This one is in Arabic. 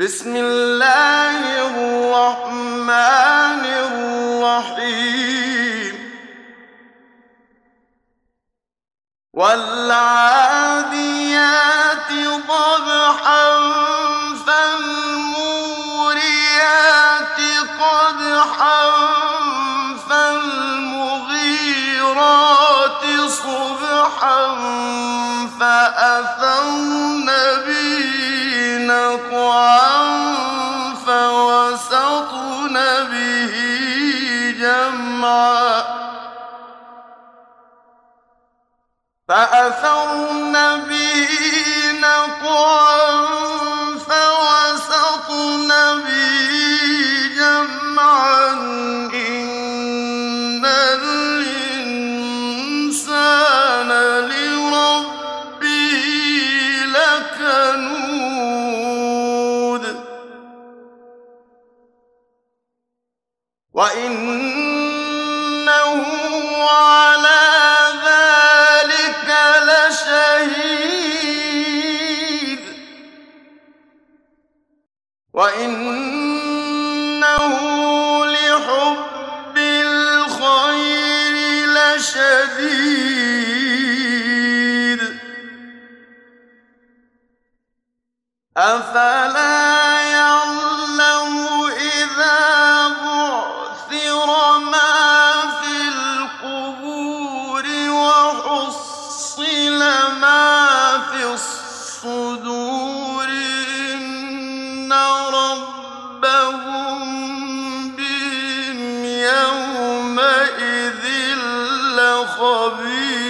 بسم الله الرحمن الرحيم. والعاديات به جمعا. فأثرن به وإنه على ذلك لشهيد وإنه لحب الخير لشديد أفلا ليفصل ما في الصدور إن ربهم يومئذ لخبير.